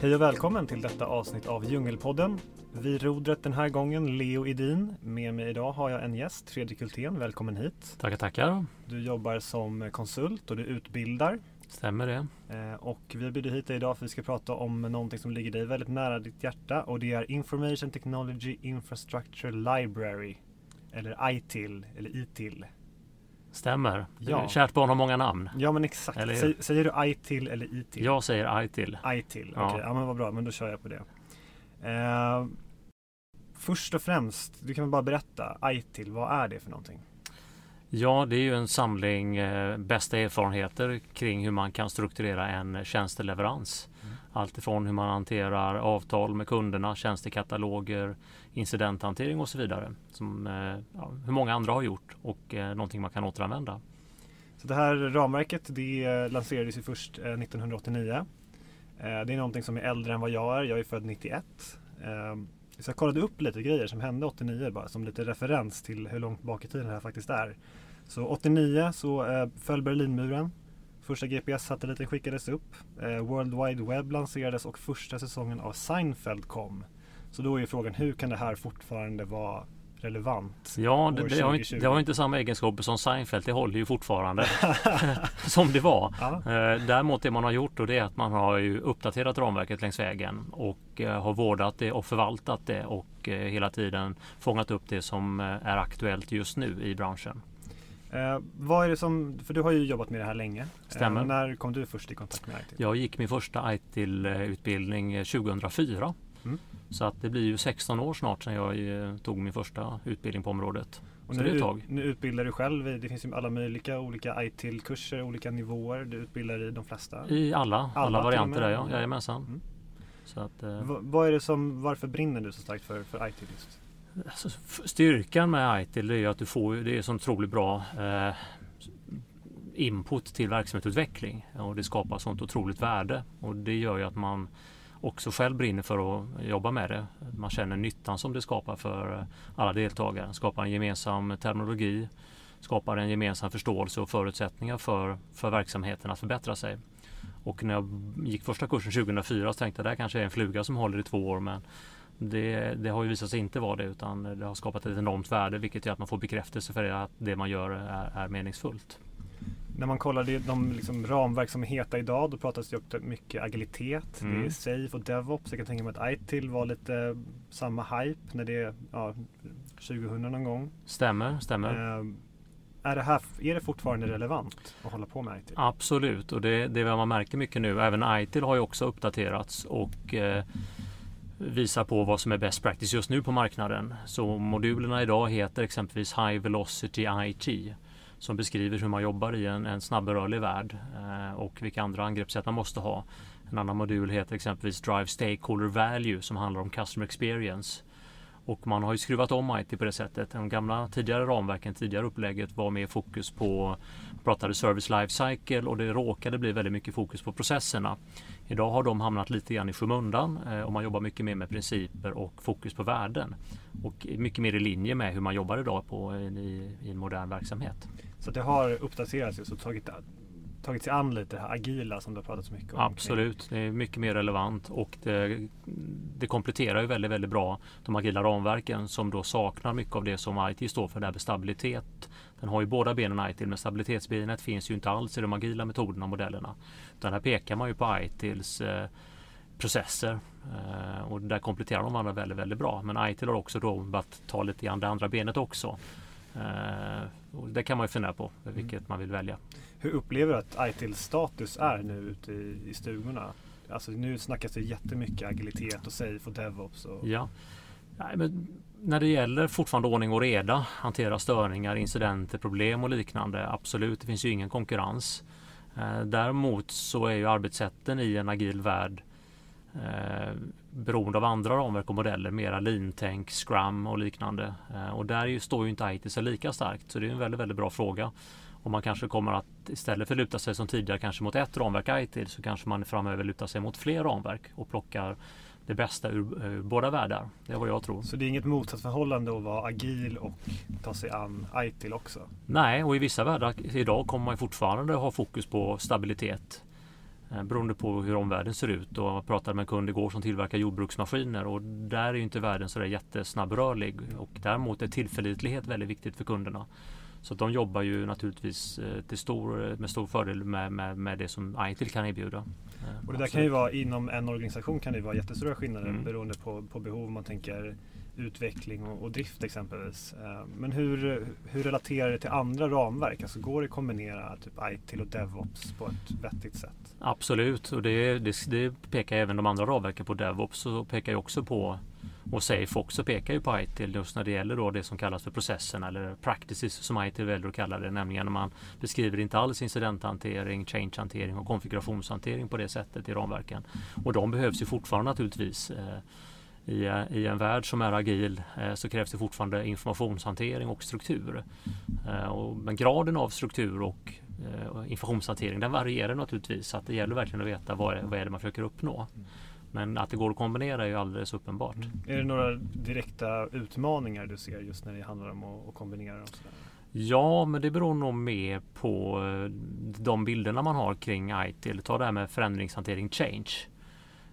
Hej och välkommen till detta avsnitt av Djungelpodden. Vid rodret den här gången Leo Edin. Med mig idag har jag en gäst, Fredrik Hultén. Välkommen hit. Tackar, tackar. Du jobbar som konsult och du utbildar. Stämmer det. Eh, och vi bjuder hit dig idag för att vi ska prata om någonting som ligger dig väldigt nära ditt hjärta och det är Information Technology Infrastructure Library. Eller ITIL, eller ITIL. Stämmer. Ja. Kärt barn har många namn. Ja men exakt. Eller? Säger, du ITIL eller ITIL? Jag säger ITIL. ITIL, Ja. okej. Ja men vad bra, men då kör jag på det. Eh, först och främst, du kan väl bara berätta, ITIL, vad är det för någonting? Ja, det är ju en samling eh, bästa erfarenheter kring hur man kan strukturera en tjänsteleverans. Mm. Allt ifrån hur man hanterar avtal med kunderna, tjänstekataloger, incidenthantering och så vidare. Som eh, ja, hur många andra har gjort och eh, någonting man kan återanvända. Så det här ramverket det eh, lanserades ju först eh, 1989. Eh, det är någonting som är äldre än vad jag är. Jag är född 91. Eh, så jag kollade upp lite grejer som hände 89 bara som lite referens till hur långt bak i tiden det här faktiskt är. Så 89 så eh, föll Berlinmuren. Första GPS-satelliten skickades upp. Eh, World Wide Web lanserades och första säsongen av Seinfeld kom. Så då är ju frågan hur kan det här fortfarande vara relevant? Ja, det, det, har, ju 2020. inte, det har inte samma egenskaper som Seinfeld. Det håller ju fortfarande som det var. Ja. Eh, Däremot det man har gjort och det är att man har ju uppdaterat ramverket längs vägen och eh, har vårdat det och förvaltat det och hela tiden fångat upp det som är aktuellt just nu i branschen. Eh, vad är det som, för du har ju jobbat med det här länge. Stämmer. Eh, när kom du först i kontakt med IT? Jag gick min första ITIL-utbildning eh, 2004. Mm. Så att det blir ju 16 år snart sedan jag eh, tog min första utbildning på området. Och nu, ut- nu utbildar du själv. Det finns ju alla möjliga olika ITIL-kurser, olika nivåer. Du utbildar i de flesta. I alla, Alla alla, varianter där ja, jajamensan. Mm. Så att, eh, vad är det som, varför brinner du så starkt för, för ITIL just? Alltså, styrkan med ITIL är att du får det är så otroligt bra eh, input till verksamhetsutveckling och det skapar sånt otroligt värde och det gör ju att man också själv brinner för att jobba med det. Man känner nyttan som det skapar för eh, alla deltagare. Skapar en gemensam terminologi, skapar en gemensam förståelse och förutsättningar för, för verksamheten att förbättra sig. Och när jag gick första kursen 2004 så tänkte jag det här kanske är en fluga som håller i två år men det, det har ju visat sig inte vara det utan det har skapat ett enormt värde vilket gör att man får bekräftelse för det, att det man gör är, är meningsfullt. När man kollar de liksom ramverk som är heta idag, då pratas det också mycket agilitet. Mm. Det är Safe och DevOps. Jag kan tänka mig att ITIL var lite samma hype när det är ja, 2000 någon gång. Stämmer, stämmer. Eh, är, det här, är det fortfarande relevant att hålla på med ITIL? Absolut och det, det är vad man märker mycket nu. Även ITIL har ju också uppdaterats och eh, visar på vad som är best practice just nu på marknaden. Så modulerna idag heter exempelvis High Velocity IT som beskriver hur man jobbar i en, en snabbrörlig värld eh, och vilka andra angreppssätt man måste ha. En annan modul heter exempelvis Drive Stakeholder Value som handlar om Customer Experience. Och man har ju skruvat om IT på det sättet. De gamla tidigare ramverken, tidigare upplägget var mer fokus på pratade Service Life Cycle och det råkade bli väldigt mycket fokus på processerna. Idag har de hamnat lite grann i skymundan eh, och man jobbar mycket mer med principer och fokus på värden. Och mycket mer i linje med hur man jobbar idag på, i, i en modern verksamhet. Så det har uppdaterats just och tagit, tagit sig an lite det här agila som du har pratat så mycket om. Absolut, det är mycket mer relevant och det, det kompletterar ju väldigt, väldigt bra de agila ramverken som då saknar mycket av det som IT står för, det här med stabilitet. Den har ju båda benen IT, men stabilitetsbenet finns ju inte alls i de agila metoderna och modellerna. Utan här pekar man ju på ITILs eh, processer eh, och där kompletterar de varandra väldigt, väldigt bra. Men ITIL har också då börjat ta lite grann det andra benet också. Eh, det kan man ju fundera på vilket man vill välja. Hur upplever du att ITILs status är nu ute i, i stugorna? Alltså nu snackas det jättemycket agilitet och Safe och DevOps. Och, Ja. Nej, men när det gäller fortfarande ordning och reda, hantera störningar, incidenter, problem och liknande. Absolut, det finns ju ingen konkurrens. Eh, däremot så är ju arbetssätten i en agil värld eh, beroende av andra ramverk och modeller, mera lean-tänk, scrum och liknande. Eh, och där ju, står ju inte IT sig lika starkt, så det är en väldigt, väldigt bra fråga. Och man kanske kommer att istället för att luta sig som tidigare kanske mot ett ramverk IT så kanske man framöver lutar sig mot fler ramverk och plockar det bästa ur, ur båda världar. Det är vad jag tror. Så det är inget motsatsförhållande att vara agil och ta sig an ITIL också? Nej, och i vissa världar idag kommer man fortfarande ha fokus på stabilitet. Eh, beroende på hur omvärlden ser ut. Och jag pratade med en kund igår som tillverkar jordbruksmaskiner och där är ju inte världen så jättesnabbrörlig. Och däremot är tillförlitlighet väldigt viktigt för kunderna. Så de jobbar ju naturligtvis eh, till stor, med stor fördel med, med, med det som ITIL kan erbjuda. Och det där kan ju vara inom en organisation kan det vara jättestora skillnader mm. beroende på, på behov. Man tänker utveckling och, och, drift exempelvis. Eh, men hur, hur relaterar det till andra ramverk? Alltså går det att kombinera typ ITIL och DevOps på ett vettigt sätt? Absolut, och det, det, det pekar även de andra ramverken på. DevOps och pekar ju också på och Safe också pekar ju på ITIL just när det gäller då det som kallas för processen eller practices som ITIL väljer att kalla det. Nämligen när man beskriver inte alls incidenthantering, changehantering och konfigurationshantering på det sättet i ramverken. Och de behövs ju fortfarande naturligtvis. Eh, i, i en värld som är agil eh, så krävs det fortfarande informationshantering och struktur. Eh, och, men graden av struktur och eh, informationshantering den varierar naturligtvis. Så att det gäller verkligen att veta vad, vad är det man försöker uppnå. Men att det går att kombinera är ju alldeles uppenbart. Mm. Är det några direkta utmaningar du ser just när det handlar om att, kombinera? Sådär? Ja, men det beror nog mer på de bilderna man har kring IT. Ta det här med förändringshantering, change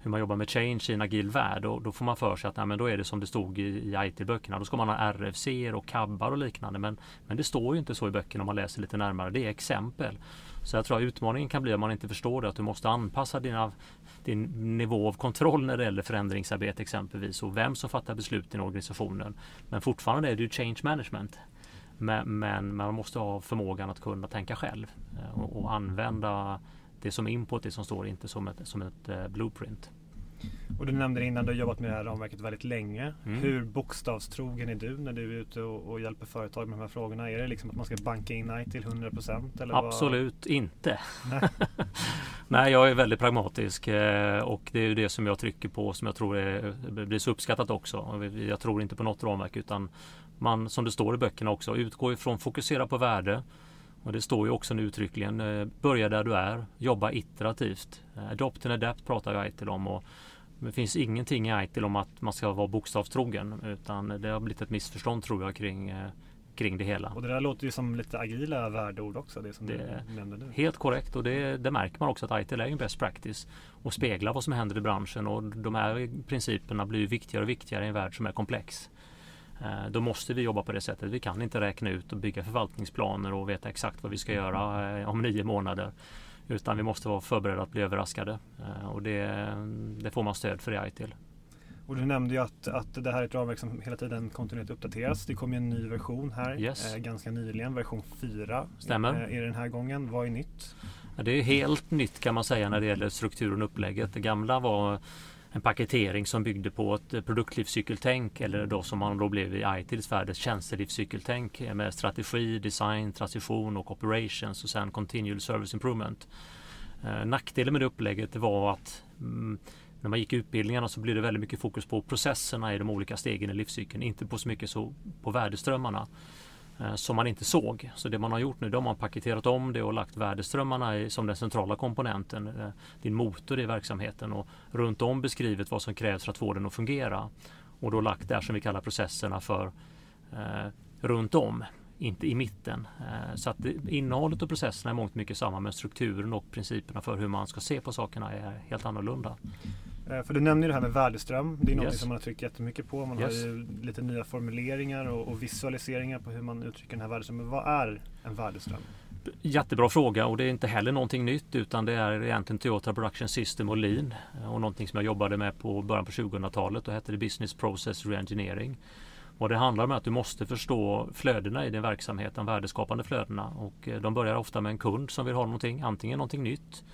hur man jobbar med change i en agil värld. Och då får man för sig att nej, men då är det som det stod i, i IT-böckerna. Då ska man ha RFC och kabbar och liknande. Men, men det står ju inte så i böckerna om man läser lite närmare. Det är exempel. Så jag tror att utmaningen kan bli om man inte förstår det att du måste anpassa dina, din nivå av kontroll när det gäller förändringsarbete exempelvis och vem som fattar beslut i organisationen. Men fortfarande är det ju change management. Men, men man måste ha förmågan att kunna tänka själv eh, och, och använda det som input, det som står, inte som ett, som ett uh, blueprint. Och du nämnde innan, du har jobbat med det här ramverket väldigt länge. Mm. Hur bokstavstrogen är du när du är ute och, och, hjälper företag med de här frågorna? Är det liksom att man ska banka in IT till 100% Absolut vad? inte. Nej. Nej, jag är väldigt pragmatisk eh, och det är det som jag trycker på som jag tror är, blir så uppskattat också. Jag tror inte på något ramverk utan man, som det står i böckerna också, utgår ifrån fokusera på värde och det står ju också nu uttryckligen, eh, börja där du är, jobba iterativt. Eh, adopt and adapt pratar ju ITIL om och det finns ingenting i ITIL om att man ska vara bokstavstrogen utan det har blivit ett missförstånd tror jag kring, eh, kring det hela. Och det där låter ju som lite agila värdeord också, det som det du nämnde nu. Helt korrekt och det, det, märker man också att ITIL är en best practice och speglar vad som händer i branschen och de här principerna blir viktigare och viktigare i en värld som är komplex. Eh, då måste vi jobba på det sättet. Vi kan inte räkna ut och bygga förvaltningsplaner och veta exakt vad vi ska göra eh, om nio månader. Utan vi måste vara förberedda att bli överraskade. Eh, och det, det får man stöd för i ITIL. Och du nämnde ju att, att det här är ett ramverk som hela tiden kontinuerligt uppdateras. Det kom ju en ny version här yes. eh, ganska nyligen, version 4. Stämmer. Är den här gången. Vad är nytt? Ja, det är helt nytt kan man säga när det gäller strukturen och upplägget. Det gamla var en paketering som byggde på ett produktlivscykeltänk eller då som man då blev i ITILs värld ett tjänstelivscykeltänk med strategi, design, transition och operations och sen continual service improvement. Eh, nackdelen med det upplägget var att mm, när man gick utbildningarna så blev det väldigt mycket fokus på processerna i de olika stegen i livscykeln, inte på så mycket så på värdeströmmarna. Eh, som man inte såg. Så det man har gjort nu, då har man paketerat om det och lagt värdeströmmarna i, som den centrala komponenten, eh, din motor i verksamheten och runt om beskrivit vad som krävs för att få den att fungera. Och då lagt där som vi kallar processerna för eh, runt om, inte i mitten. Eh, så att det, innehållet och processerna är mångt mycket samma men strukturen och principerna för hur man ska se på sakerna är helt annorlunda. Eh, för du nämnde ju det här med värdeström. Det är något yes. som man har tryckt jättemycket på. Man yes. har ju lite nya formuleringar och, och, visualiseringar på hur man uttrycker den här värdeströmmen. Vad är en värdeström? Jättebra fråga och det är inte heller någonting nytt utan det är egentligen Toyota Production System och Lean eh, och någonting som jag jobbade med på början på 2000-talet. Då hette det Business Process Reengineering. Vad det handlar om är att du måste förstå flödena i din verksamhet, de värdeskapande flödena. Och eh, de börjar ofta med en kund som vill ha någonting, antingen någonting nytt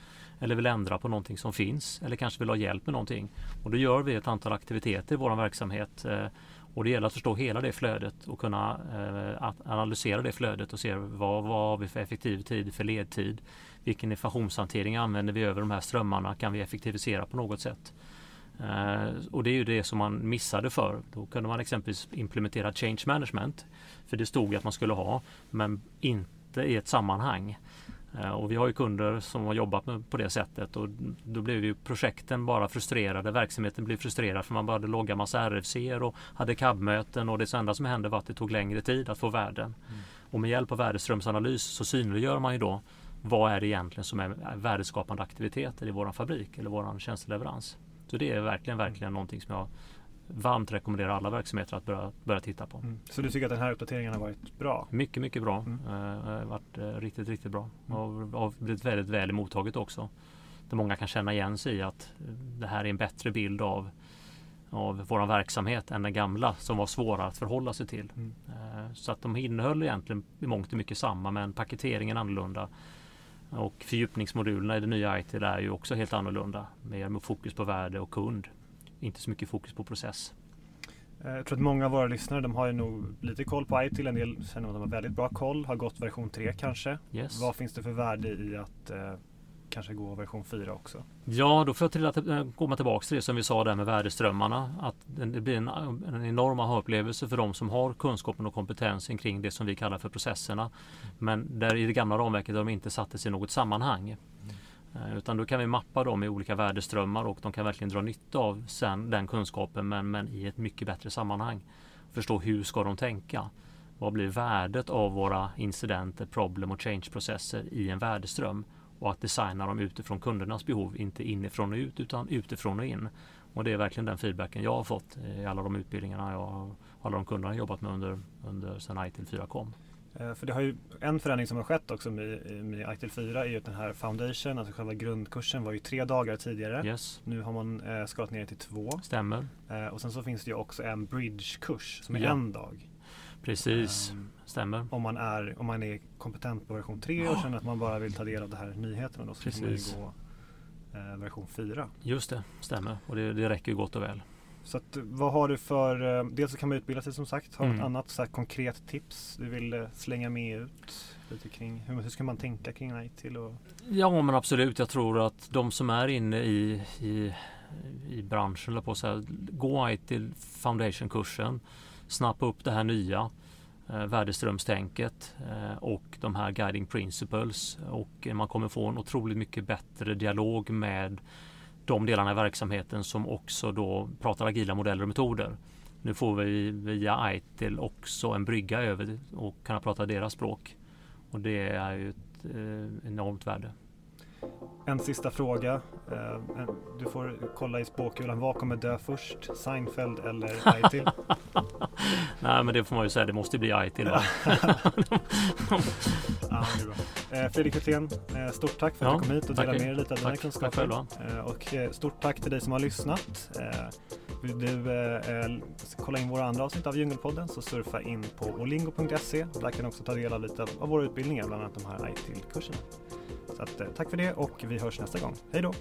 eller vill ändra på någonting som finns eller kanske vill ha hjälp med någonting. Och då gör vi ett antal aktiviteter i vår verksamhet eh, och det gäller att förstå hela det flödet och kunna eh, analysera det flödet och se vad, vad har vi för effektiv tid, för ledtid. Vilken informationshantering använder vi över de här strömmarna? Kan vi effektivisera på något sätt? Eh, och det är ju det som man missade för. Då kunde man exempelvis implementera change management. För det stod att man skulle ha, men inte i ett sammanhang. Uh, och vi har ju kunder som har jobbat med, på det sättet och då blev ju projekten bara frustrerade. Verksamheten blev frustrerad för man började logga massa RFC och hade CAB-möten och det enda som hände var att det tog längre tid att få värden. Mm. Och med hjälp av värdeströmsanalys så synliggör man ju då vad är det egentligen som är värdeskapande aktiviteter i våran fabrik eller våran tjänsteleverans. Så det är verkligen, verkligen någonting som jag varmt rekommenderar alla verksamheter att börja, börja titta på. Mm. Så du tycker att den här uppdateringen har varit bra? Mycket, mycket bra. Mm. Uh, varit uh, riktigt, riktigt bra. Mm. Och har blivit väldigt väl mottaget också. Där många kan känna igen sig i att det här är en bättre bild av av vår verksamhet än den gamla som var svårare att förhålla sig till. Mm. Uh, så att de innehöll egentligen i mångt och mycket samma men paketeringen annorlunda. Och fördjupningsmodulerna i det nya IT är ju också helt annorlunda. Mer med fokus på värde och kund inte så mycket fokus på process. Eh, jag tror att många av våra lyssnare de har ju nog lite koll på ITIL. En del känner att de har väldigt bra koll, har gått version 3 kanske. Yes. Vad finns det för värde i att eh, kanske gå version 4 också? Ja, då får jag till att eh, komma tillbaka till det som vi sa där med värdeströmmarna. Att det blir en, en enorm aha-upplevelse för de som har kunskapen och kompetensen kring det som vi kallar för processerna. Men där i det gamla ramverket de inte sattes i något sammanhang. Eh, Eh, utan då kan vi mappa dem i olika värdeströmmar och de kan verkligen dra nytta av sen den kunskapen men, men i ett mycket bättre sammanhang. Förstå hur ska de tänka? Vad blir värdet av våra incidenter, problem och change-processer i en värdeström? Och att designa dem utifrån kundernas behov, inte inifrån och ut utan utifrån och in. Och det är verkligen den feedbacken jag har fått eh, i alla de utbildningarna jag och alla de kunderna jag jobbat med under, under sen ITIL 4 kom. Eh, för det har ju en förändring som har skett också med, med ITIL 4 är ju att den här Foundation, alltså själva grundkursen var ju tre dagar tidigare. Yes. Nu har man eh, skalat ner till två. Stämmer. Eh, och sen så finns det ju också en bridge-kurs som är ja. en dag. Precis, um, stämmer. Om man, är, om man är kompetent på version 3 och känner att man bara vill ta del av de här nyheterna då så Precis. kan man ju gå eh, version 4. Just det, stämmer. Och det, det räcker gott och väl. Så att, vad har du för, eh, dels så kan man utbilda sig som sagt, har du mm. något annat så här, konkret tips du vill eh, slänga med ut? Lite kring, hur, hur ska man tänka kring ITIL? Och... Ja men absolut, jag tror att de som är inne i, i, i branschen, på så här, gå ITIL Foundation-kursen, snappa upp det här nya eh, värdeströmstänket eh, och de här guiding principles och man kommer få en otroligt mycket bättre dialog med de delarna i verksamheten som också då pratar agila modeller och metoder. Nu får vi via ITIL också en brygga över och kunna prata deras språk. Och det är ju ett eh, enormt värde. En sista fråga. Eh, du får kolla i spåkulan. Vad kommer dö först? Seinfeld eller ITIL? Nej men det får man ju säga. Det måste bli ITIL va? ja, eh, Fredrik Hultén, eh, stort tack för att ja, du kom hit och delade med dig lite av dina kunskaper. Och stort tack till dig som har lyssnat. Vill du kolla in våra andra avsnitt av Djungelpodden så surfa in på olingo.se. Där kan du också ta del av lite av våra utbildningar, bland annat de här ITIL-kurserna. Så att, eh, tack för det och vi hörs nästa gång. Hej då!